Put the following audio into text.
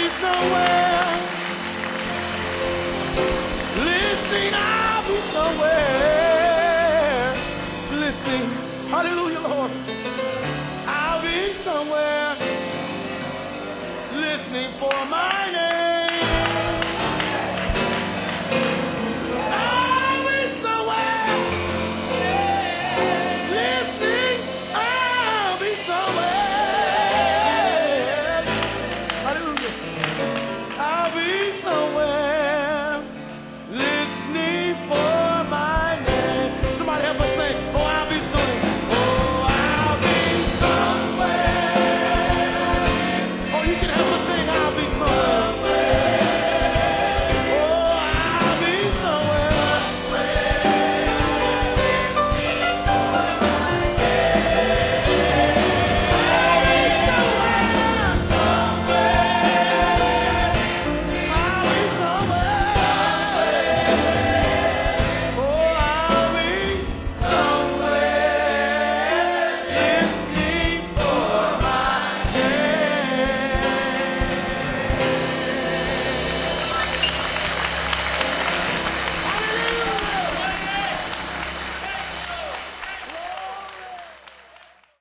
somewhere. Listening, I'll be somewhere. Listening. Hallelujah, Lord. I'll be somewhere. Listening for my.